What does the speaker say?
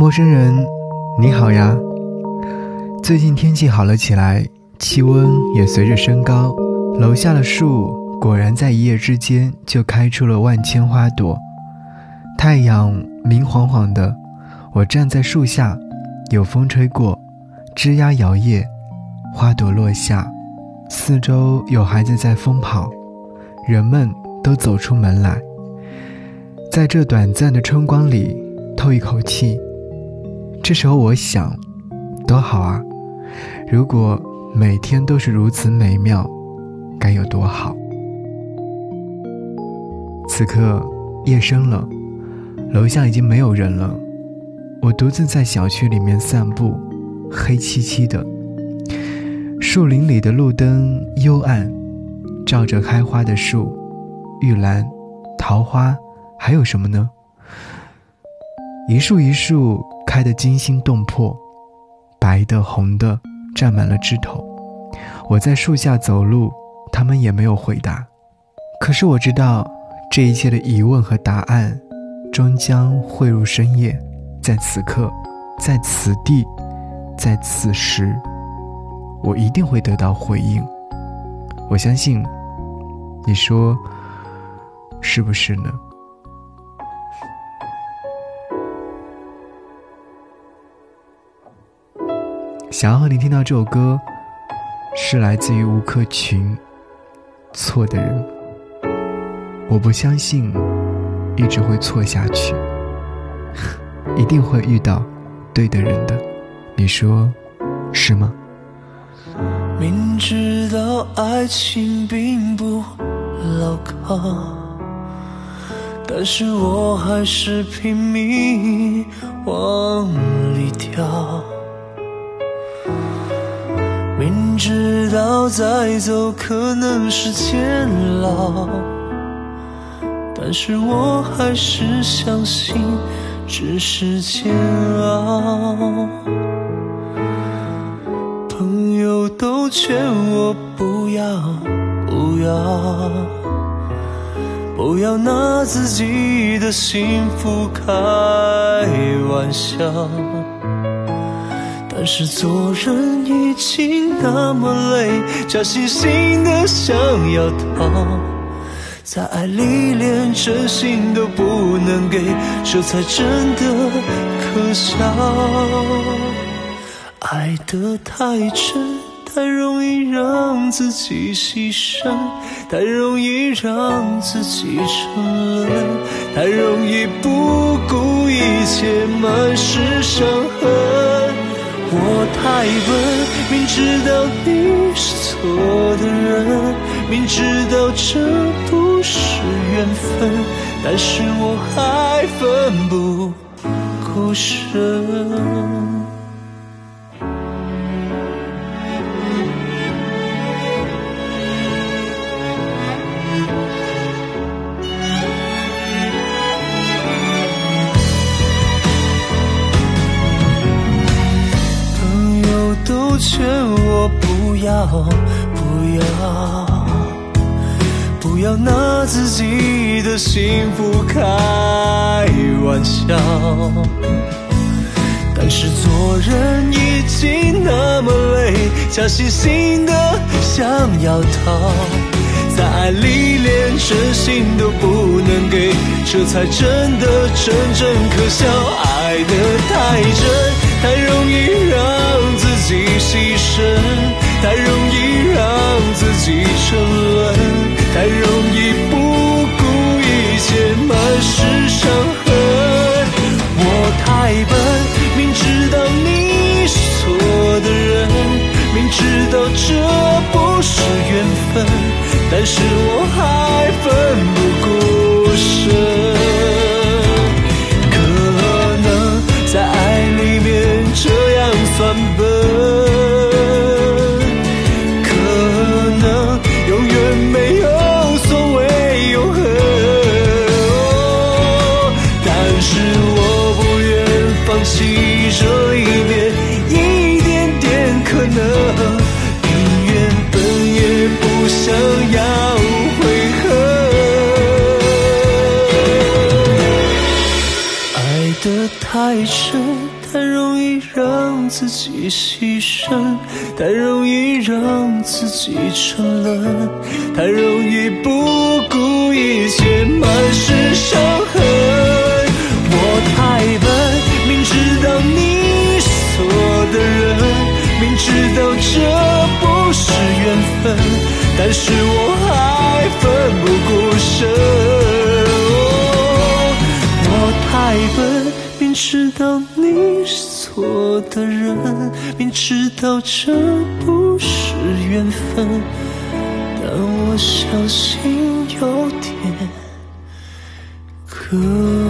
陌生人，你好呀。最近天气好了起来，气温也随着升高，楼下的树果然在一夜之间就开出了万千花朵。太阳明晃晃的，我站在树下，有风吹过，枝桠摇曳，花朵落下，四周有孩子在疯跑，人们都走出门来，在这短暂的春光里透一口气。这时候我想，多好啊！如果每天都是如此美妙，该有多好！此刻夜深了，楼下已经没有人了。我独自在小区里面散步，黑漆漆的。树林里的路灯幽暗，照着开花的树，玉兰、桃花，还有什么呢？一树一树。开得惊心动魄，白的红的占满了枝头。我在树下走路，他们也没有回答。可是我知道，这一切的疑问和答案，终将汇入深夜，在此刻，在此地，在此时，我一定会得到回应。我相信，你说，是不是呢？想要和你听到这首歌，是来自于吴克群，《错的人》。我不相信一直会错下去，一定会遇到对的人的。你说是吗？明知道爱情并不牢靠，但是我还是拼命往里跳。知道再走可能是监牢，但是我还是相信只是煎熬。朋友都劝我不要不要，不要拿自己的幸福开玩笑。但是做人已经那么累，假惺惺的想要逃，在爱里连真心都不能给，这才真的可笑。爱得太真，太容易让自己牺牲，太容易让自己沉沦，太笨，明知道你是错的人，明知道这不是缘分，但是我还奋不顾身。劝我不要，不要，不要拿自己的幸福开玩笑。但是做人已经那么累，假惺惺的想要逃，在爱里连真心都不能给，这才真的真正可笑。爱得太真，太容易让。太容太深，太容易让自己牺牲，太容易让自己沉沦，太容易不顾一切满是伤痕。我太笨，明知道你是错的人，明知道这不是缘分，但是我还奋不顾身。错的人，明知道这不是缘分，但我相信有天可。